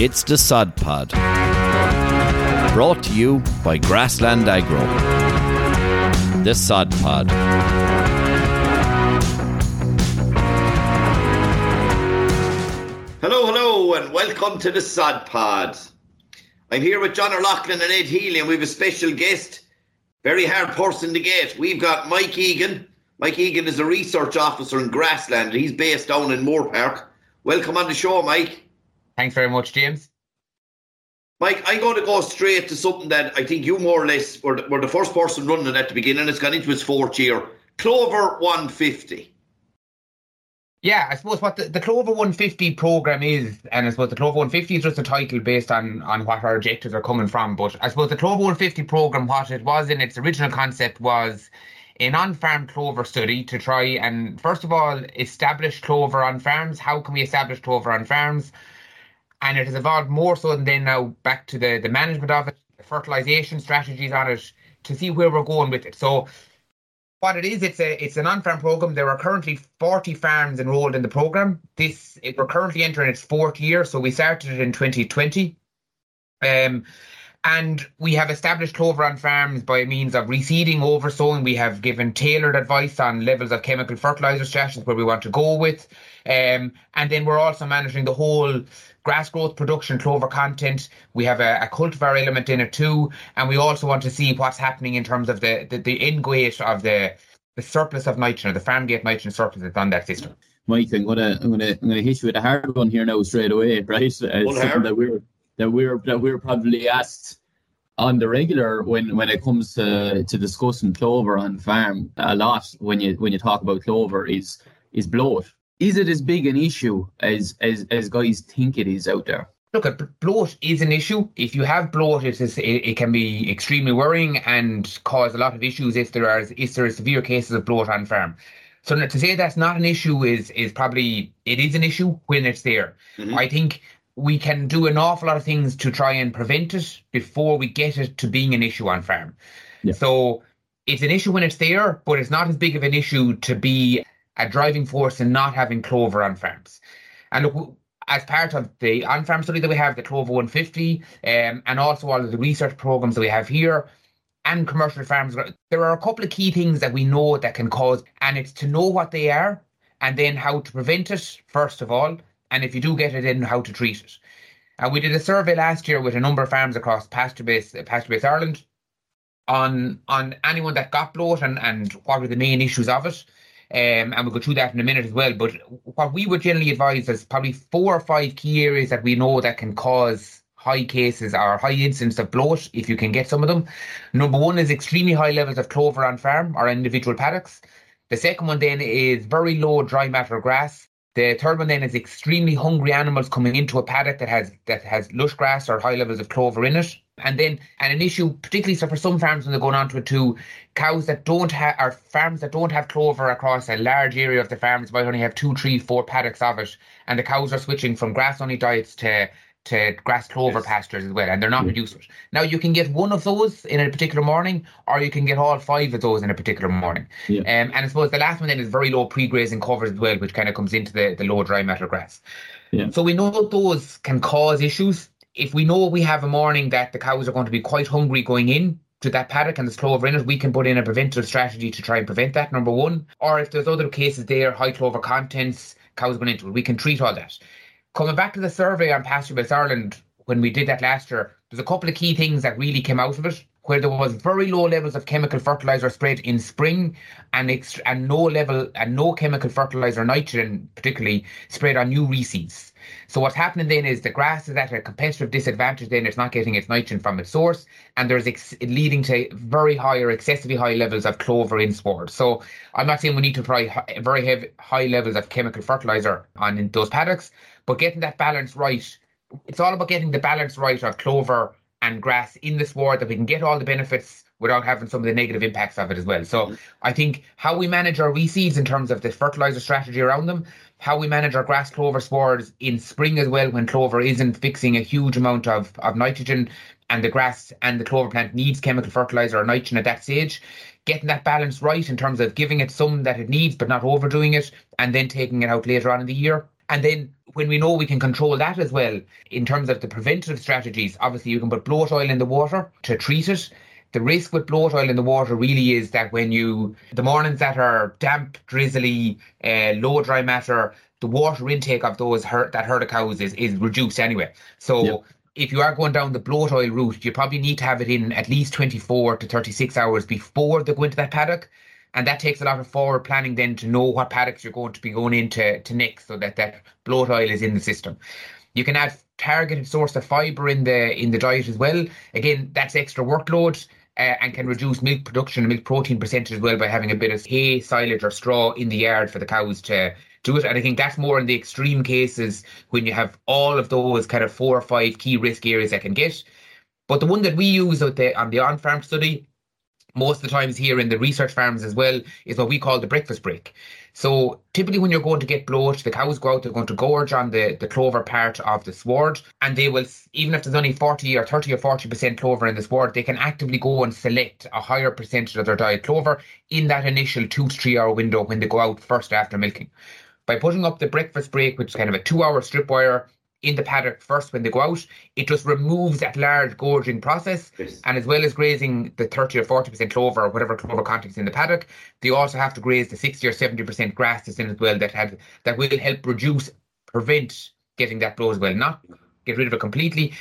It's the Sod Pod. Brought to you by Grassland Agro. The Sod Pod. Hello, hello, and welcome to the Sod Pod. I'm here with John O'Loughlin and Ed Healy, and we have a special guest. Very hard person to get. We've got Mike Egan. Mike Egan is a research officer in Grassland. He's based down in Moorepark. Welcome on the show, Mike. Thanks very much, James. Mike, I'm going to go straight to something that I think you more or less were, were the first person running at the beginning. It's gone into its fourth year. Clover 150. Yeah, I suppose what the, the Clover 150 program is, and I suppose the Clover 150 is just a title based on, on what our objectives are coming from. But I suppose the Clover 150 program, what it was in its original concept was an on-farm clover study to try and first of all establish clover on farms. How can we establish clover on farms? And it has evolved more so than then now back to the, the management of it, the fertilization strategies on it, to see where we're going with it. So what it is, it's a it's an on-farm program. There are currently 40 farms enrolled in the program. This it, we're currently entering its fourth year, so we started it in 2020. Um, and we have established clover on farms by means of reseeding, oversowing. We have given tailored advice on levels of chemical fertilizer strategies where we want to go with. Um, and then we're also managing the whole grass growth production, clover content. We have a, a, cultivar element in it too. And we also want to see what's happening in terms of the, the, the end of the, the surplus of nitrogen, the farm gate nitrogen surplus that's on that system. Mike, I'm gonna I'm gonna I'm gonna hit you with a hard one here now straight away, right? Uh, something that we're that we're that we're probably asked on the regular when when it comes to to discussing clover on farm a lot when you when you talk about clover is is bloat. Is it as big an issue as as as guys think it is out there? Look, bloat is an issue. If you have bloat, it, is, it, it can be extremely worrying and cause a lot of issues if there are if there are severe cases of bloat on farm. So to say that's not an issue is is probably it is an issue when it's there. Mm-hmm. I think we can do an awful lot of things to try and prevent it before we get it to being an issue on farm. Yeah. So it's an issue when it's there, but it's not as big of an issue to be a driving force in not having clover on farms. And look, as part of the on-farm study that we have, the Clover 150, um, and also all of the research programs that we have here, and commercial farms, there are a couple of key things that we know that can cause, and it's to know what they are, and then how to prevent it, first of all, and if you do get it in, how to treat it. And we did a survey last year with a number of farms across pasture base, pasture base Ireland on on anyone that got bloat and, and what were the main issues of it. Um, and we'll go through that in a minute as well. But what we would generally advise is probably four or five key areas that we know that can cause high cases or high incidence of bloat if you can get some of them. Number one is extremely high levels of clover on farm or individual paddocks. The second one then is very low dry matter grass. The third one then is extremely hungry animals coming into a paddock that has that has lush grass or high levels of clover in it. And then and an issue, particularly so for some farms when they're going on to it cows that don't have or farms that don't have clover across a large area of the farms might only have two, three, four paddocks of it, and the cows are switching from grass only diets to to grass clover yes. pastures as well, and they're not to. Now you can get one of those in a particular morning, or you can get all five of those in a particular morning. Yeah. Um, and I suppose the last one then is very low pre-grazing covers as well, which kind of comes into the, the low dry matter grass. Yeah. So we know those can cause issues. If we know we have a morning that the cows are going to be quite hungry going in to that paddock and there's clover in it, we can put in a preventative strategy to try and prevent that, number one. Or if there's other cases there, high clover contents, cows going into it, we can treat all that. Coming back to the survey on Pasture Base Ireland, when we did that last year, there's a couple of key things that really came out of it, where there was very low levels of chemical fertilizer spread in spring, and ext- and no level and no chemical fertilizer nitrogen, particularly spread on new reseeds. So what's happening then is the grass is at a competitive disadvantage. Then it's not getting its nitrogen from its source, and there's ex- leading to very high or excessively high levels of clover in sward. So I'm not saying we need to apply very heavy, high levels of chemical fertilizer on those paddocks, but getting that balance right, it's all about getting the balance right of clover and grass in the sward that we can get all the benefits without having some of the negative impacts of it as well. So mm. I think how we manage our reseeds in terms of the fertilizer strategy around them, how we manage our grass clover swards in spring as well when clover isn't fixing a huge amount of, of nitrogen and the grass and the clover plant needs chemical fertilizer or nitrogen at that stage. Getting that balance right in terms of giving it some that it needs but not overdoing it and then taking it out later on in the year. And then when we know we can control that as well, in terms of the preventative strategies, obviously you can put bloat oil in the water to treat it the risk with bloat oil in the water really is that when you the mornings that are damp, drizzly, uh, low dry matter, the water intake of those herd, that herd of cows is, is reduced anyway. So yep. if you are going down the bloat oil route, you probably need to have it in at least 24 to 36 hours before they go into that paddock. And that takes a lot of forward planning then to know what paddocks you're going to be going into to next so that that bloat oil is in the system. You can add targeted source of fibre in the in the diet as well. Again, that's extra workload uh, and can reduce milk production and milk protein percentage as well by having a bit of hay, silage, or straw in the yard for the cows to do it. And I think that's more in the extreme cases when you have all of those kind of four or five key risk areas that can get. But the one that we use out there on the on farm study, most of the times here in the research farms as well, is what we call the breakfast break. So typically when you're going to get bloat, the cows go out, they're going to gorge on the, the clover part of the sward and they will, even if there's only 40 or 30 or 40% clover in the sward, they can actively go and select a higher percentage of their diet clover in that initial two to three hour window when they go out first after milking. By putting up the breakfast break, which is kind of a two hour strip wire in the paddock first when they go out. It just removes that large gorging process. Yes. And as well as grazing the 30 or 40% clover or whatever clover content's in the paddock, they also have to graze the 60 or 70% grass that's in as well that had that will help reduce, prevent getting that bloat as well. Not get rid of it completely.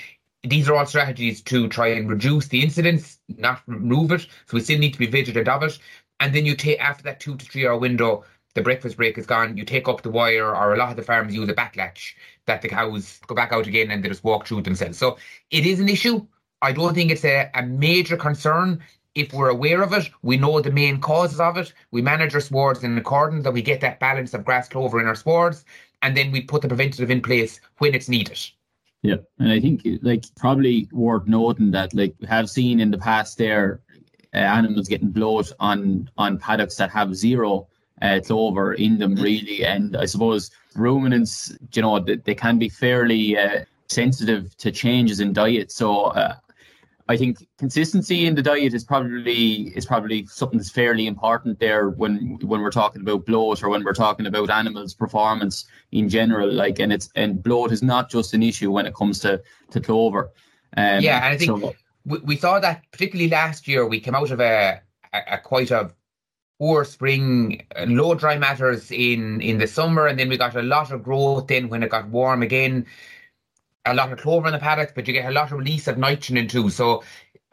These are all strategies to try and reduce the incidence, not remove it. So we still need to be vigilant of it. And then you take after that two to three hour window, the breakfast break is gone, you take up the wire, or a lot of the farms use a backlatch that the cows go back out again and they just walk through themselves. So it is an issue. I don't think it's a, a major concern. If we're aware of it, we know the main causes of it. We manage our swards in accordance that we get that balance of grass clover in our swards, and then we put the preventative in place when it's needed. Yeah, and I think like probably worth noting that like we have seen in the past there uh, animals getting bloat on on paddocks that have zero uh, clover in them really, and I suppose ruminants, you know, they, they can be fairly uh, sensitive to changes in diet. So uh, I think consistency in the diet is probably is probably something that's fairly important there when when we're talking about bloat or when we're talking about animals' performance in general. Like, and it's and bloat is not just an issue when it comes to to clover. Um, yeah, and I think so, we, we saw that particularly last year. We came out of a, a, a quite a poor spring, uh, low dry matters in in the summer, and then we got a lot of growth then when it got warm again. A lot of clover in the paddocks, but you get a lot of release of nitrogen too. So uh,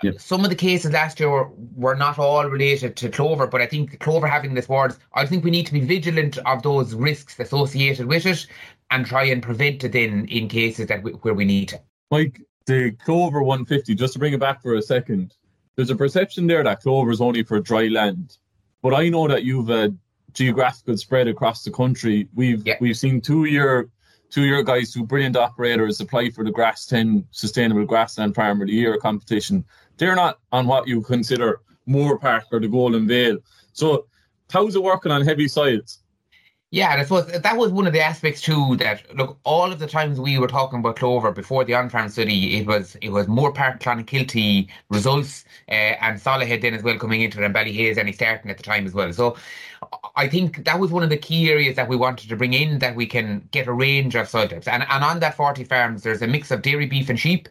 yep. some of the cases last year were, were not all related to clover, but I think clover having this wards, I think we need to be vigilant of those risks associated with it and try and prevent it in in cases that we, where we need to. Mike, the clover 150, just to bring it back for a second, there's a perception there that clover is only for dry land. But I know that you've a geographical spread across the country. We've yeah. we've seen two year two year guys, two brilliant operators apply for the Grass 10 Sustainable Grassland Farmer of the Year competition. They're not on what you consider Moorepark or the Golden Vale. So how's it working on heavy soils? Yeah, and I suppose that was one of the aspects too. That look, all of the times we were talking about clover before the on-farm study, it was it was Moorepark, Clonakilty results, uh, and Solohead then as well coming into it, and Ballyhaise any starting at the time as well. So I think that was one of the key areas that we wanted to bring in that we can get a range of soil types. And and on that forty farms, there's a mix of dairy, beef, and sheep.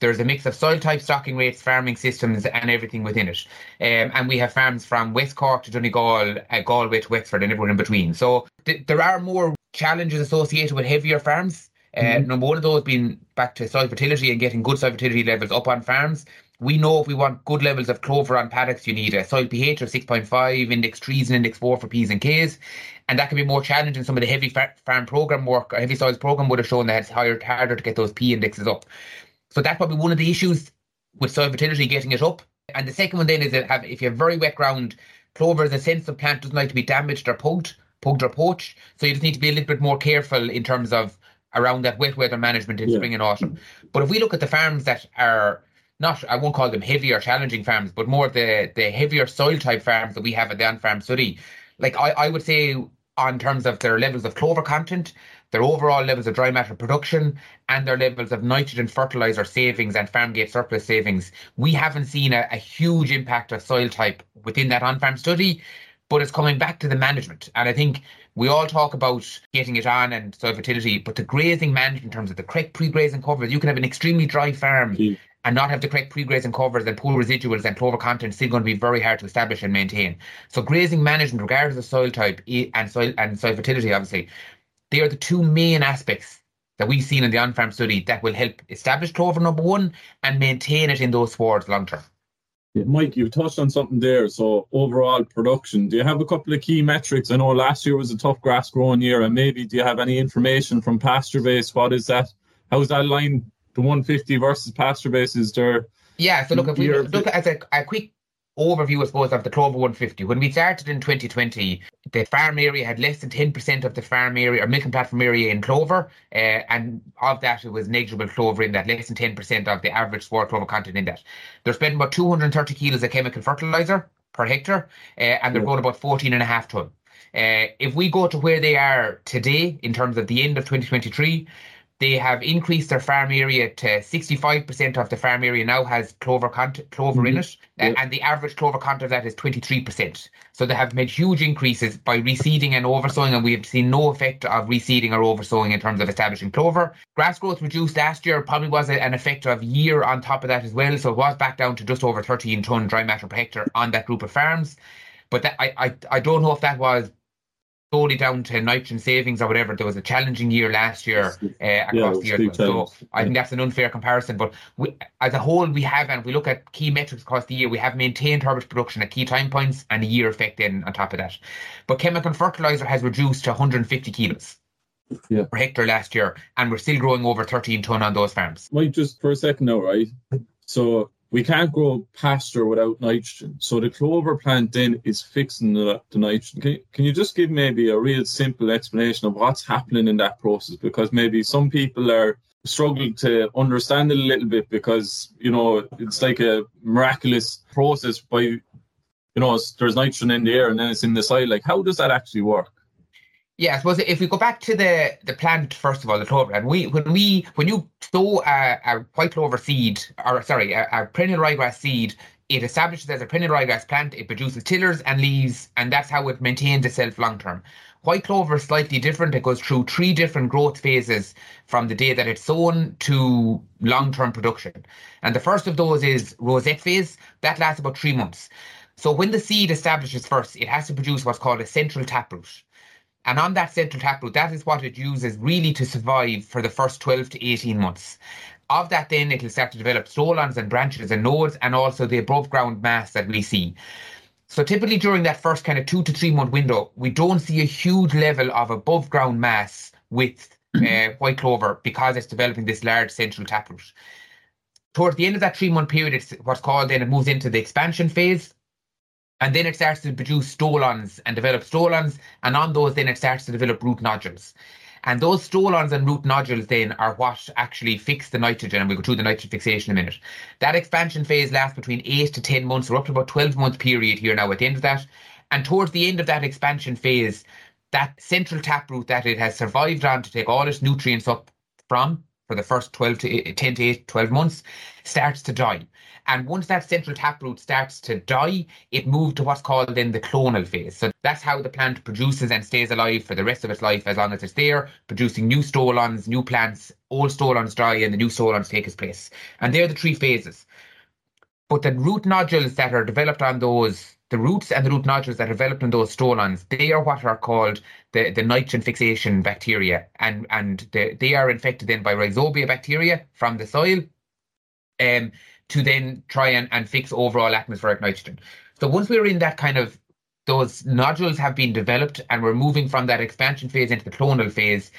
There's a mix of soil type, stocking rates, farming systems, and everything within it. Um, and we have farms from West Cork to Donegal, uh, Galway to Wexford, and everyone in between. So th- there are more challenges associated with heavier farms. Uh, mm-hmm. Number one of those being back to soil fertility and getting good soil fertility levels up on farms. We know if we want good levels of clover on paddocks, you need a soil pH of 6.5, index trees and index 4 for P's and K's. And that can be more challenging. Some of the heavy farm program work or heavy soils program would have shown that it's higher, harder to get those P indexes up. So that's probably one of the issues with soil fertility, getting it up. And the second one then is that have, if you have very wet ground, clover is a sensitive plant, doesn't like to be damaged or poked, poked or poached. So you just need to be a little bit more careful in terms of around that wet weather management in yeah. spring and autumn. But if we look at the farms that are not I won't call them heavier challenging farms, but more the the heavier soil type farms that we have at the on farm study. Like I, I would say on terms of their levels of clover content, their overall levels of dry matter production, and their levels of nitrogen fertilizer savings and farm gate surplus savings, we haven't seen a, a huge impact of soil type within that on farm study. But it's coming back to the management. And I think we all talk about getting it on and soil fertility, but the grazing management in terms of the correct pre-grazing covers, you can have an extremely dry farm and not have the correct pre-grazing covers and poor residuals and clover content still going to be very hard to establish and maintain. So grazing management, regardless of soil type and soil and soil fertility, obviously, they are the two main aspects that we've seen in the on-farm study that will help establish clover number one and maintain it in those swards long term. Yeah, Mike, you touched on something there. So overall production, do you have a couple of key metrics? I know last year was a tough grass growing year, and maybe do you have any information from pasture base? What is that? How is that line the 150 versus pasture base is there? Yeah, so look, if we look at a, a quick overview, I suppose, of the Clover 150. When we started in 2020, the farm area had less than 10% of the farm area or milking platform area in clover, uh, and of that, it was negligible clover in that, less than 10% of the average sward clover content in that. They're spending about 230 kilos of chemical fertilizer per hectare, uh, and they're growing about 14 and a half ton. Uh, if we go to where they are today in terms of the end of 2023, they have increased their farm area to 65% of the farm area now has clover clover mm-hmm. in it, yep. and the average clover content of that is 23%. So they have made huge increases by reseeding and oversowing, and we have seen no effect of reseeding or oversowing in terms of establishing clover. Grass growth reduced last year, probably was an effect of year on top of that as well. So it was back down to just over 13 tonne dry matter per hectare on that group of farms. But that, I, I, I don't know if that was solely down to nitrogen savings or whatever. There was a challenging year last year uh, across yeah, the year. So I think that's an unfair comparison. But we, as a whole, we have, and we look at key metrics across the year, we have maintained herbage production at key time points and a year effect in on top of that. But chemical fertilizer has reduced to 150 kilos. Yeah. Per hectare last year, and we're still growing over 13 ton on those farms. Wait, just for a second now, right? So we can't grow pasture without nitrogen. So the clover plant then is fixing the, the nitrogen. Can, can you just give maybe a real simple explanation of what's happening in that process? Because maybe some people are struggling to understand it a little bit because, you know, it's like a miraculous process by, you know, there's nitrogen in the air and then it's in the soil. Like, how does that actually work? Yeah, I suppose if we go back to the the plant first of all, the clover plant, we when we when you sow a, a white clover seed or sorry a, a perennial ryegrass seed, it establishes as a perennial ryegrass plant. It produces tillers and leaves, and that's how it maintains itself long term. White clover is slightly different. It goes through three different growth phases from the day that it's sown to long term production. And the first of those is rosette phase. That lasts about three months. So when the seed establishes first, it has to produce what's called a central taproot. And on that central taproot, that is what it uses really to survive for the first 12 to 18 months. Of that, then it'll start to develop stolons and branches and nodes, and also the above ground mass that we see. So typically during that first kind of two to three month window, we don't see a huge level of above ground mass with uh, white clover because it's developing this large central taproot. Towards the end of that three month period, it's what's called then it moves into the expansion phase, and then it starts to produce stolons and develop stolons. And on those, then it starts to develop root nodules. And those stolons and root nodules then are what actually fix the nitrogen. And we'll go through the nitrogen fixation in a minute. That expansion phase lasts between eight to 10 months. We're up to about 12 month period here now at the end of that. And towards the end of that expansion phase, that central taproot that it has survived on to take all its nutrients up from for the first 12 to eh, 10 to 8, 12 months starts to die. And once that central taproot starts to die, it moves to what's called then the clonal phase. So that's how the plant produces and stays alive for the rest of its life as long as it's there, producing new stolons, new plants, old stolons die, and the new stolons take its place. And they're the three phases. But the root nodules that are developed on those the roots and the root nodules that are developed in those stolons, they are what are called the, the nitrogen fixation bacteria. And and the, they are infected then by rhizobia bacteria from the soil. Um, to then try and, and fix overall atmospheric nitrogen. So once we're in that kind of those nodules have been developed and we're moving from that expansion phase into the clonal phase,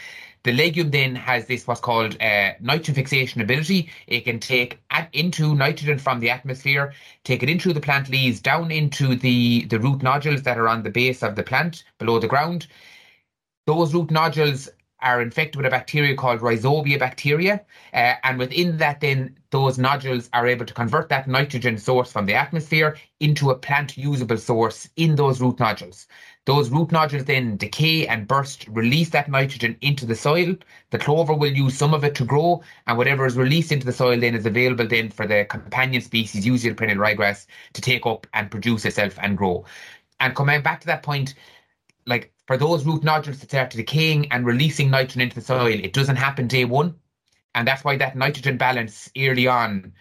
the legume then has this what's called uh, nitrogen fixation ability. It can take at, into nitrogen from the atmosphere, take it into the plant leaves, down into the, the root nodules that are on the base of the plant below the ground. Those root nodules are infected with a bacteria called rhizobia bacteria. Uh, and within that, then those nodules are able to convert that nitrogen source from the atmosphere into a plant usable source in those root nodules. Those root nodules then decay and burst, release that nitrogen into the soil. The clover will use some of it to grow, and whatever is released into the soil then is available then for the companion species, usually the perennial ryegrass, to take up and produce itself and grow. And coming back to that point, like for those root nodules to start decaying and releasing nitrogen into the soil, it doesn't happen day one. And that's why that nitrogen balance early on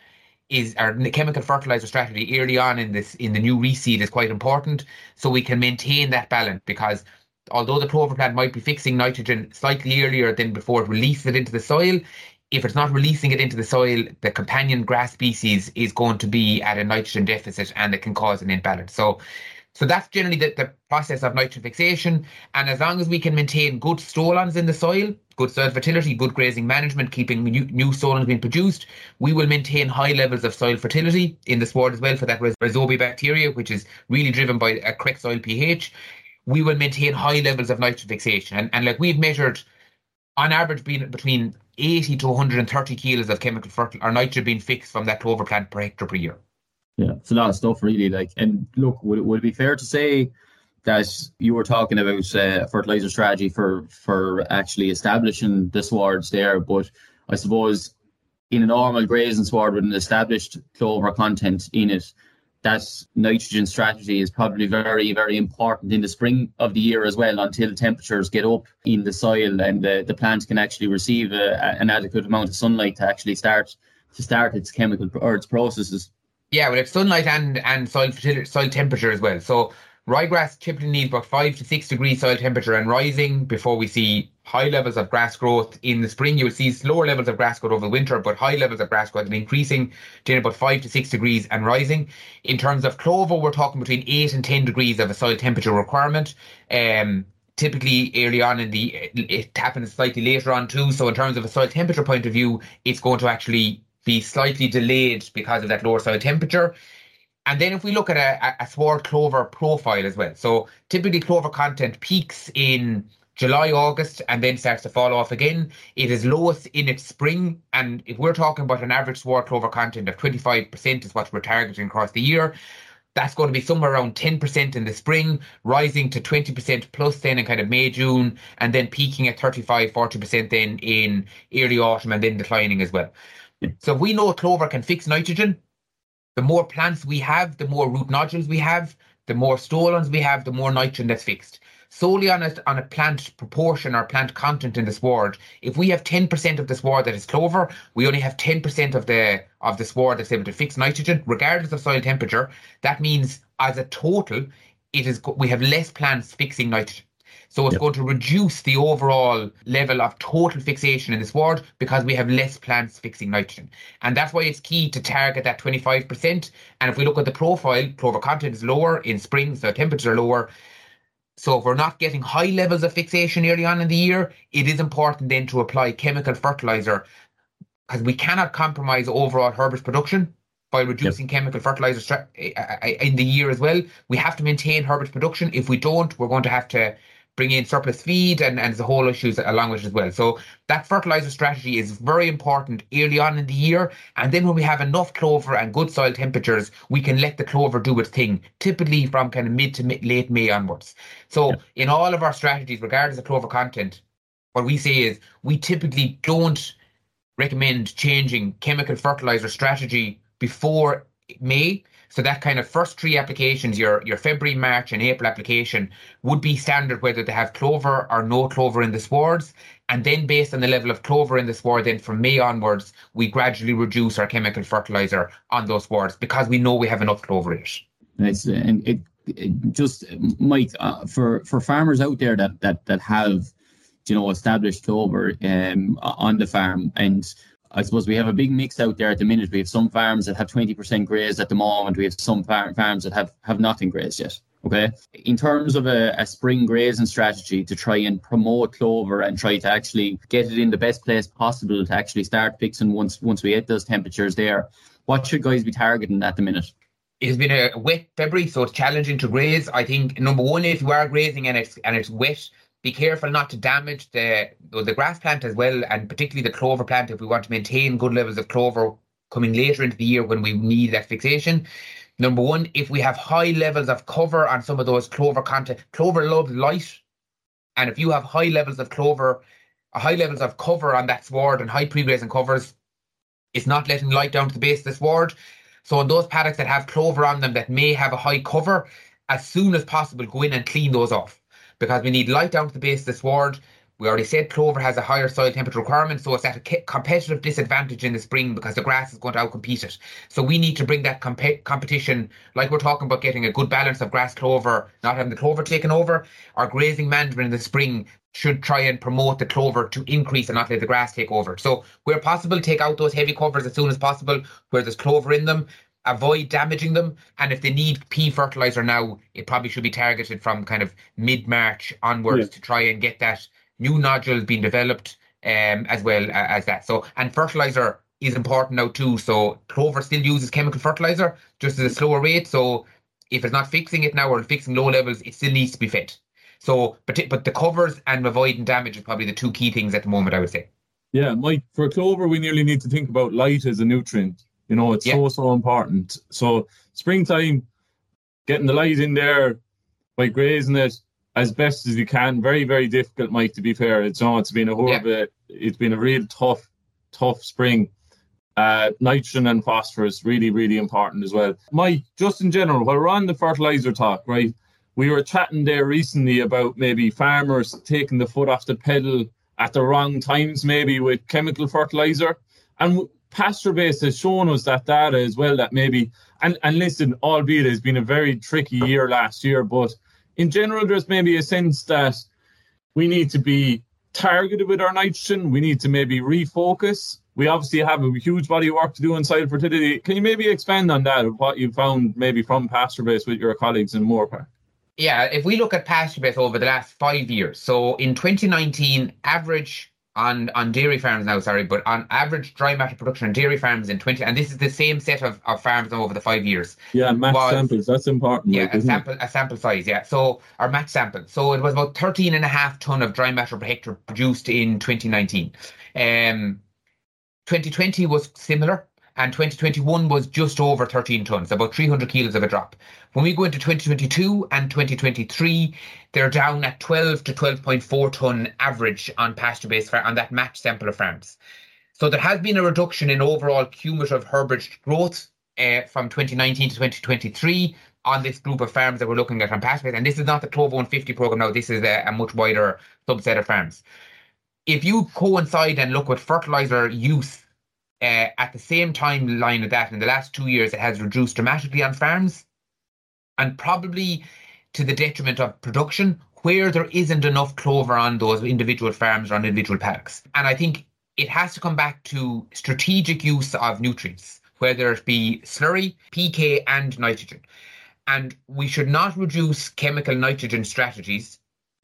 is our chemical fertilizer strategy early on in this in the new reseed is quite important so we can maintain that balance because although the clover plant might be fixing nitrogen slightly earlier than before it releases it into the soil if it's not releasing it into the soil the companion grass species is going to be at a nitrogen deficit and it can cause an imbalance so so that's generally the, the process of nitrogen fixation. And as long as we can maintain good stolons in the soil, good soil fertility, good grazing management, keeping new, new stolons being produced, we will maintain high levels of soil fertility in the sward as well for that rhizobia bacteria, which is really driven by a correct soil pH. We will maintain high levels of nitrogen fixation. And, and like we've measured on average being between 80 to 130 kilos of chemical fertilizer or nitrogen being fixed from that clover plant per hectare per year. Yeah, it's a lot of stuff, really. Like, and look, would, would it be fair to say that you were talking about uh, fertilizer strategy for for actually establishing the swards there? But I suppose in a normal grazing sward with an established clover content in it, that nitrogen strategy is probably very, very important in the spring of the year as well until temperatures get up in the soil and the, the plant can actually receive a, an adequate amount of sunlight to actually start to start its chemical or its processes. Yeah, well, it's sunlight and and soil soil temperature as well. So ryegrass typically needs about five to six degrees soil temperature and rising before we see high levels of grass growth. In the spring, you will see lower levels of grass growth over the winter, but high levels of grass growth and increasing to about five to six degrees and rising. In terms of clover, we're talking between eight and ten degrees of a soil temperature requirement. Um, typically early on in the it happens slightly later on too. So in terms of a soil temperature point of view, it's going to actually be slightly delayed because of that lower soil temperature. And then if we look at a, a sward clover profile as well, so typically clover content peaks in July, August, and then starts to fall off again. It is lowest in its spring. And if we're talking about an average sward clover content of 25% is what we're targeting across the year, that's going to be somewhere around 10% in the spring, rising to 20% plus then in kind of May, June, and then peaking at 35, 40% then in early autumn and then declining as well. So we know clover can fix nitrogen, the more plants we have, the more root nodules we have, the more stolons we have, the more nitrogen that's fixed. Solely on a, on a plant proportion or plant content in the sward, if we have 10% of the sward that is clover, we only have 10% of the of the sward that's able to fix nitrogen, regardless of soil temperature. That means as a total, it is we have less plants fixing nitrogen. So it's yep. going to reduce the overall level of total fixation in this sward because we have less plants fixing nitrogen. And that's why it's key to target that 25%. And if we look at the profile, clover content is lower in spring, so temperatures are lower. So if we're not getting high levels of fixation early on in the year, it is important then to apply chemical fertilizer because we cannot compromise overall herbage production by reducing yep. chemical fertilizer eh, eh, eh, in the year as well. We have to maintain herbage production. If we don't, we're going to have to bring in surplus feed and, and the whole issues along with it as well. So that fertilizer strategy is very important early on in the year. And then when we have enough clover and good soil temperatures, we can let the clover do its thing, typically from kind of mid to mid, late May onwards. So yeah. in all of our strategies, regardless of clover content, what we say is we typically don't recommend changing chemical fertilizer strategy before May so that kind of first three applications, your your February, March, and April application would be standard whether they have clover or no clover in the swards. And then based on the level of clover in the sward, then from May onwards, we gradually reduce our chemical fertilizer on those swards because we know we have enough clover in it. And it, it just Mike, uh, for for farmers out there that that that have you know established clover um, on the farm and I suppose we have a big mix out there at the minute. We have some farms that have 20% grazed at the moment. We have some far- farms that have, have nothing grazed yet. Okay. In terms of a, a, spring grazing strategy to try and promote clover and try to actually get it in the best place possible to actually start fixing once once we hit those temperatures there, what should guys be targeting at the minute? It's been a wet February, so it's challenging to graze. I think number one, if you are grazing and it's and it's wet, be careful not to damage the the grass plant as well, and particularly the clover plant if we want to maintain good levels of clover coming later into the year when we need that fixation. Number one, if we have high levels of cover on some of those clover content, clover loves light, and if you have high levels of clover, high levels of cover on that sward and high pre-grazing covers, it's not letting light down to the base of the sward. So in those paddocks that have clover on them that may have a high cover, as soon as possible, go in and clean those off because we need light down to the base of the sward. We already said clover has a higher soil temperature requirement, so it's at a competitive disadvantage in the spring because the grass is going to outcompete it. So we need to bring that comp- competition, like we're talking about getting a good balance of grass clover, not having the clover taken over. Our grazing management in the spring should try and promote the clover to increase and not let the grass take over. So where possible, take out those heavy covers as soon as possible where there's clover in them avoid damaging them. And if they need P fertilizer now, it probably should be targeted from kind of mid March onwards yeah. to try and get that new nodules being developed um, as well as that. So, and fertilizer is important now too. So, clover still uses chemical fertilizer just at a slower rate. So, if it's not fixing it now or fixing low levels, it still needs to be fed. So, but but the covers and avoiding damage is probably the two key things at the moment. I would say. Yeah, Mike. For clover, we nearly need to think about light as a nutrient. You know, it's yeah. so so important. So springtime, getting the light in there by grazing it as best as you can. Very very difficult, Mike. To be fair, it's no, it's been a horrible. Yeah. It's been a real tough tough spring. Uh, nitrogen and phosphorus really really important as well. Mike, just in general, while we're on the fertilizer talk, right? We were chatting there recently about maybe farmers taking the foot off the pedal at the wrong times, maybe with chemical fertilizer. And pasture base has shown us that data as well that maybe and, and listen, albeit it's been a very tricky year last year, but in general there's maybe a sense that we need to be targeted with our nitrogen, we need to maybe refocus. We obviously have a huge body of work to do inside fertility. Can you maybe expand on that of what you found maybe from pasture base with your colleagues in Moorepark? Yeah, if we look at pasture base over the last five years, so in 2019, average on on dairy farms now, sorry, but on average dry matter production on dairy farms in 20, and this is the same set of, of farms over the five years. Yeah, match was, samples, that's important. Yeah, like, a sample it? a sample size, yeah. So our match sample. So it was about 13 and a half ton of dry matter per hectare produced in 2019. Um 2020 was similar and 2021 was just over 13 tons, about 300 kilos of a drop. When we go into 2022 and 2023, they're down at 12 to 12.4 ton average on pasture based on that match sample of farms. So there has been a reduction in overall cumulative herbage growth uh, from 2019 to 2023 on this group of farms that we're looking at on pasture based. And this is not the Clover 150 program now, this is a, a much wider subset of farms. If you coincide and look at fertilizer use uh, at the same time line of that, in the last two years, it has reduced dramatically on farms and probably to the detriment of production where there isn't enough clover on those individual farms or on individual paddocks. And I think it has to come back to strategic use of nutrients, whether it be slurry, PK, and nitrogen. And we should not reduce chemical nitrogen strategies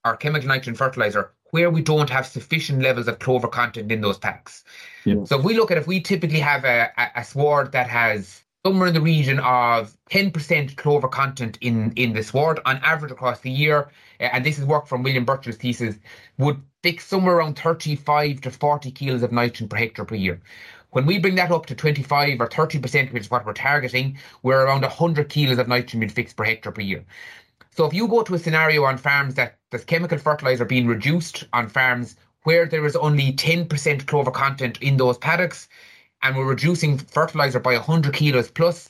or chemical nitrogen fertilizer where we don't have sufficient levels of clover content in those packs. Yeah. So if we look at if we typically have a, a, a sward that has somewhere in the region of 10% clover content in, in the sward on average across the year, eh, and this is work from William Burchill's thesis, would fix somewhere around 35 to 40 kilos of nitrogen per hectare per year. When we bring that up to 25 or 30%, which is what we're targeting, we're around 100 kilos of nitrogen being fixed per hectare per year. So if you go to a scenario on farms that there's chemical fertilizer being reduced on farms where there is only 10% clover content in those paddocks, and we're reducing fertilizer by 100 kilos plus,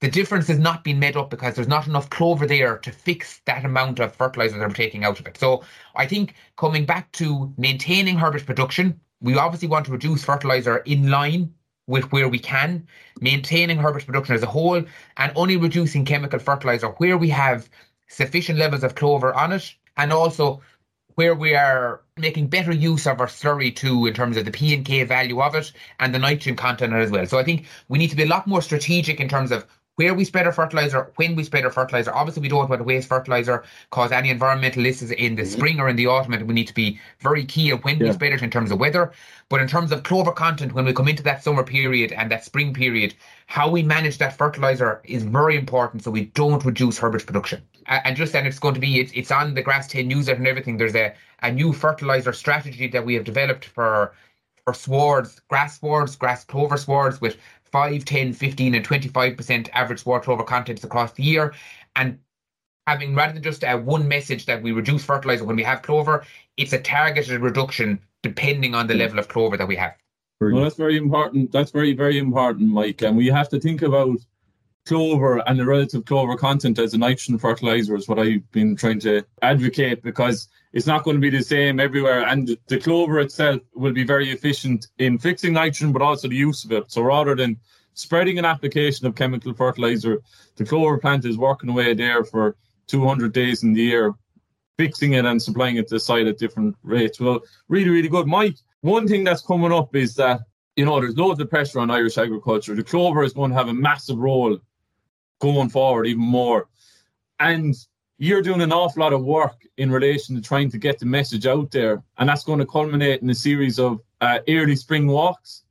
the difference is not being made up because there's not enough clover there to fix that amount of fertilizer that we're taking out of it. So I think coming back to maintaining herbage production, we obviously want to reduce fertilizer in line with where we can, maintaining herbage production as a whole, and only reducing chemical fertilizer where we have sufficient levels of clover on it, and also where we are making better use of our slurry too in terms of the P and K value of it and the nitrogen content as well. So I think we need to be a lot more strategic in terms of where we spread our fertilizer, when we spread our fertilizer. Obviously, we don't want to waste fertilizer, cause any environmental issues in the mm-hmm. spring or in the autumn. And we need to be very key on when yeah. we spread it in terms of weather. But in terms of clover content, when we come into that summer period and that spring period, how we manage that fertilizer is very important so we don't reduce herbage production. And just then it's going to be, it's, it's on the Grass 10 newsletter and everything. There's a, a new fertilizer strategy that we have developed for for swards, grass swards, grass clover swards with 5, 10, 15, and 25% average sward clover contents across the year. And having rather than just a one message that we reduce fertilizer when we have clover, it's a targeted reduction depending on the mm. level of clover that we have. Well, that's very important. That's very, very important, Mike. And we have to think about clover and the relative clover content as a nitrogen fertilizer is what I've been trying to advocate because it's not going to be the same everywhere. And the clover itself will be very efficient in fixing nitrogen, but also the use of it. So rather than spreading an application of chemical fertilizer, the clover plant is working away there for 200 days in the year, fixing it and supplying it to the site at different rates. Well, really, really good. Mike, one thing that's coming up is that, you know, there's loads of pressure on Irish agriculture. The clover is going to have a massive role going forward, even more. And you're doing an awful lot of work in relation to trying to get the message out there, and that's going to culminate in a series of uh, early spring walks.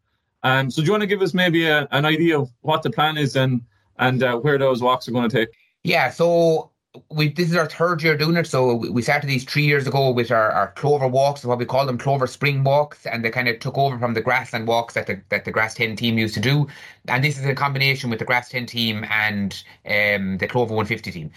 Um, so, do you want to give us maybe a, an idea of what the plan is and and uh, where those walks are going to take? Yeah, so we this is our third year doing it. So we started these three years ago with our, our clover walks, what we call them clover spring walks, and they kind of took over from the grassland walks that the that the grass ten team used to do. And this is a combination with the grass ten team and um, the clover one fifty team.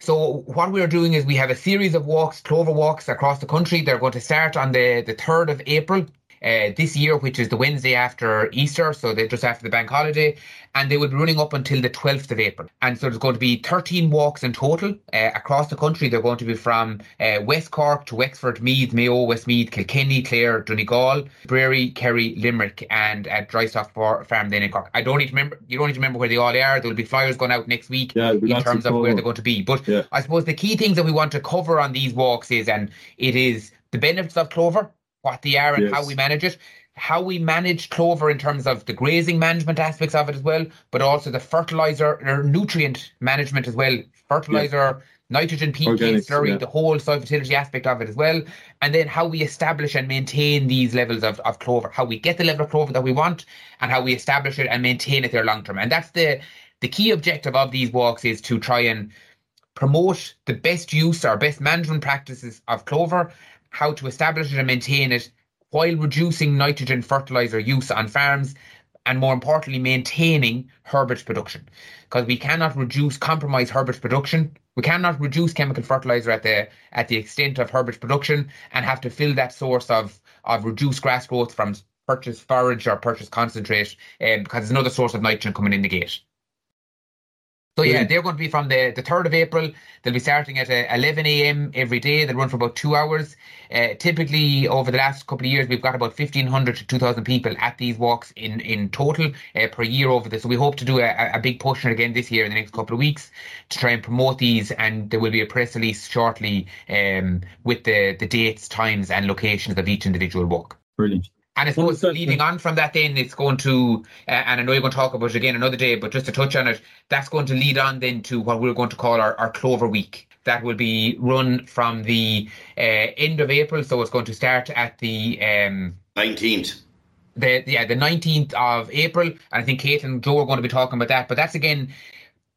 So what we're doing is we have a series of walks, clover walks across the country. They're going to start on the, the 3rd of April uh, this year, which is the Wednesday after Easter, so they're just after the bank holiday, and they will be running up until the 12th of April. And so there's going to be 13 walks in total uh, across the country. They're going to be from uh, West Cork to Wexford, Meath, Mayo, Westmeath, Kilkenny, Clare, Donegal, Brary, Kerry, Limerick, and at Drystock Farm then in Cork. I don't need to remember. You don't need to remember where they all are. There will be flyers going out next week yeah, in terms of where they're going to be. But yeah. I suppose the key things that we want to cover on these walks is, and it is the benefits of clover what they are and yes. how we manage it. How we manage clover in terms of the grazing management aspects of it as well, but also the fertilizer or nutrient management as well. Fertilizer, nitrogen, PK, slurry, yeah. the whole soil fertility aspect of it as well. And then how we establish and maintain these levels of, of clover, how we get the level of clover that we want, and how we establish it and maintain it there long term. And that's the the key objective of these walks is to try and promote the best use or best management practices of clover how to establish it and maintain it while reducing nitrogen fertilizer use on farms and more importantly maintaining herbage production. Because we cannot reduce compromise herbage production. We cannot reduce chemical fertilizer at the at the extent of herbage production and have to fill that source of of reduced grass growth from purchase forage or purchase concentrate um, because there's another source of nitrogen coming in the gate so yeah, they're going to be from the, the 3rd of April. They'll be starting at uh, 11 a.m. every day. They'll run for about two hours. Uh, typically, over the last couple of years, we've got about 1,500 to 2,000 people at these walks in, in total uh, per year over this. So we hope to do a, a big push again this year in the next couple of weeks to try and promote these. And there will be a press release shortly um, with the, the dates, times, and locations of each individual walk. Brilliant. And I suppose leading on from that, then it's going to, uh, and I know you're going to talk about it again another day, but just to touch on it, that's going to lead on then to what we're going to call our, our Clover Week. That will be run from the uh, end of April, so it's going to start at the um, 19th. The, yeah, the 19th of April. And I think Kate and Joe are going to be talking about that. But that's again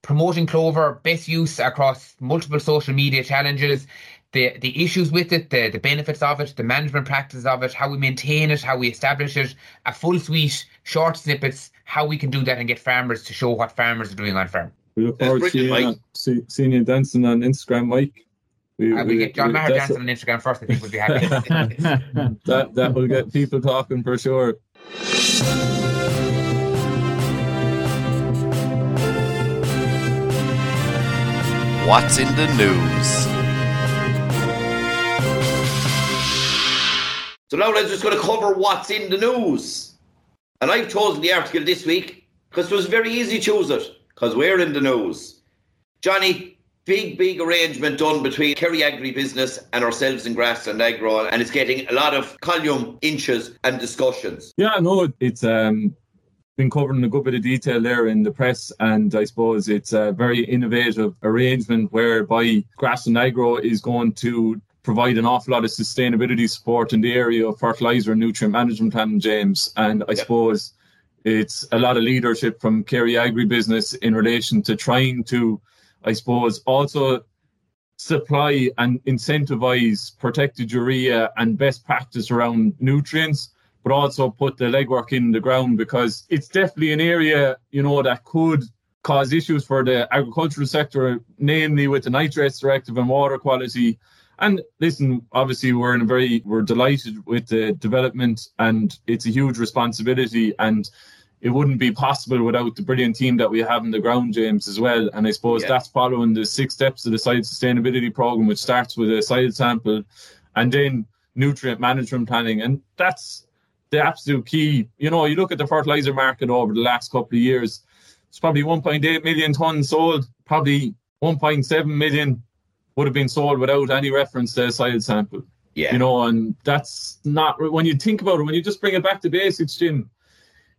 promoting Clover, best use across multiple social media challenges the the issues with it, the the benefits of it, the management practices of it, how we maintain it, how we establish it, a full suite, short snippets, how we can do that and get farmers to show what farmers are doing on farm. We look forward to seeing, see, seeing you dancing on Instagram, Mike. We, uh, we, we get John Maher dancing on Instagram first. I think we'll be happy. that that will get people talking for sure. What's in the news? So now I'm just going to cover what's in the news. And I've chosen the article this week because it was very easy to choose it because we're in the news. Johnny, big, big arrangement done between Kerry Agri Business and ourselves in Grassland Agro, and it's getting a lot of column inches and discussions. Yeah, no, it's um, been covered in a good bit of detail there in the press, and I suppose it's a very innovative arrangement whereby Grassland Agro is going to provide an awful lot of sustainability support in the area of fertilizer and nutrient management planning, James. And I suppose it's a lot of leadership from Kerry Agribusiness in relation to trying to, I suppose, also supply and incentivize protected urea and best practice around nutrients, but also put the legwork in the ground because it's definitely an area, you know, that could cause issues for the agricultural sector, namely with the nitrates directive and water quality and listen, obviously, we're in a very, we're delighted with the development, and it's a huge responsibility. And it wouldn't be possible without the brilliant team that we have in the ground, James, as well. And I suppose yeah. that's following the six steps of the site sustainability program, which starts with a soil sample and then nutrient management planning. And that's the absolute key. You know, you look at the fertilizer market over the last couple of years, it's probably 1.8 million tons sold, probably 1.7 million would have been sold without any reference to a soil sample. Yeah. You know, and that's not when you think about it, when you just bring it back to basics, Jim,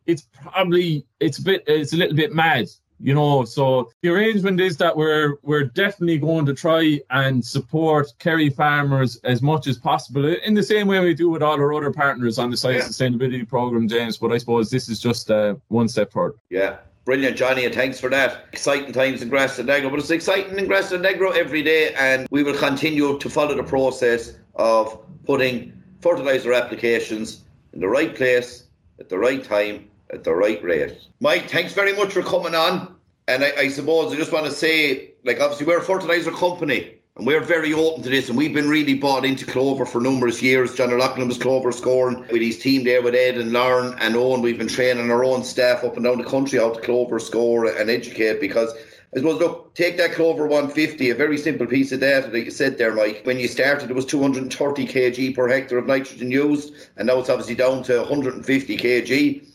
it's probably it's a bit it's a little bit mad, you know. So the arrangement is that we're we're definitely going to try and support Kerry farmers as much as possible in the same way we do with all our other partners on the site yeah. sustainability program, James. But I suppose this is just uh, one step forward. Yeah. Brilliant, Johnny, and thanks for that. Exciting times in Grassland Agro, but it's exciting in Grassland Agro every day, and we will continue to follow the process of putting fertilizer applications in the right place, at the right time, at the right rate. Mike, thanks very much for coming on. And I, I suppose I just want to say, like, obviously, we're a fertilizer company. And we're very open to this, and we've been really bought into Clover for numerous years. John O'Loughlin was Clover scoring with his team there with Ed and Lauren and Owen. We've been training our own staff up and down the country how to Clover score and educate because I suppose, look, take that Clover 150, a very simple piece of data that you said there, Mike. When you started, it was 230 kg per hectare of nitrogen used, and now it's obviously down to 150 kg.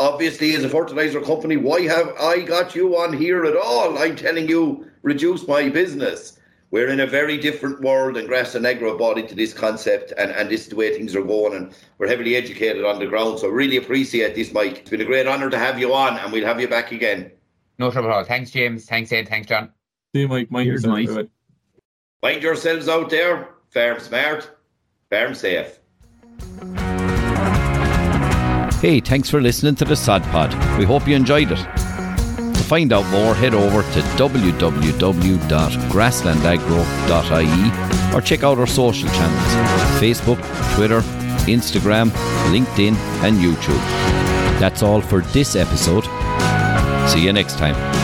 Obviously, as a fertilizer company, why have I got you on here at all? I'm telling you, reduce my business we're in a very different world, and Grassland Agro bought into this concept, and, and this is the way things are going, and we're heavily educated on the ground. So, I really appreciate this, Mike. It's been a great honour to have you on, and we'll have you back again. No trouble at all. Thanks, James. Thanks, Ed. Thanks, John. See you, Mike. Mind yourself. Nice. Mind yourselves out there. Farm smart, farm safe. Hey, thanks for listening to the Sod Pod. We hope you enjoyed it find out more, head over to www.grasslandagro.ie or check out our social channels Facebook, Twitter, Instagram, LinkedIn, and YouTube. That's all for this episode. See you next time.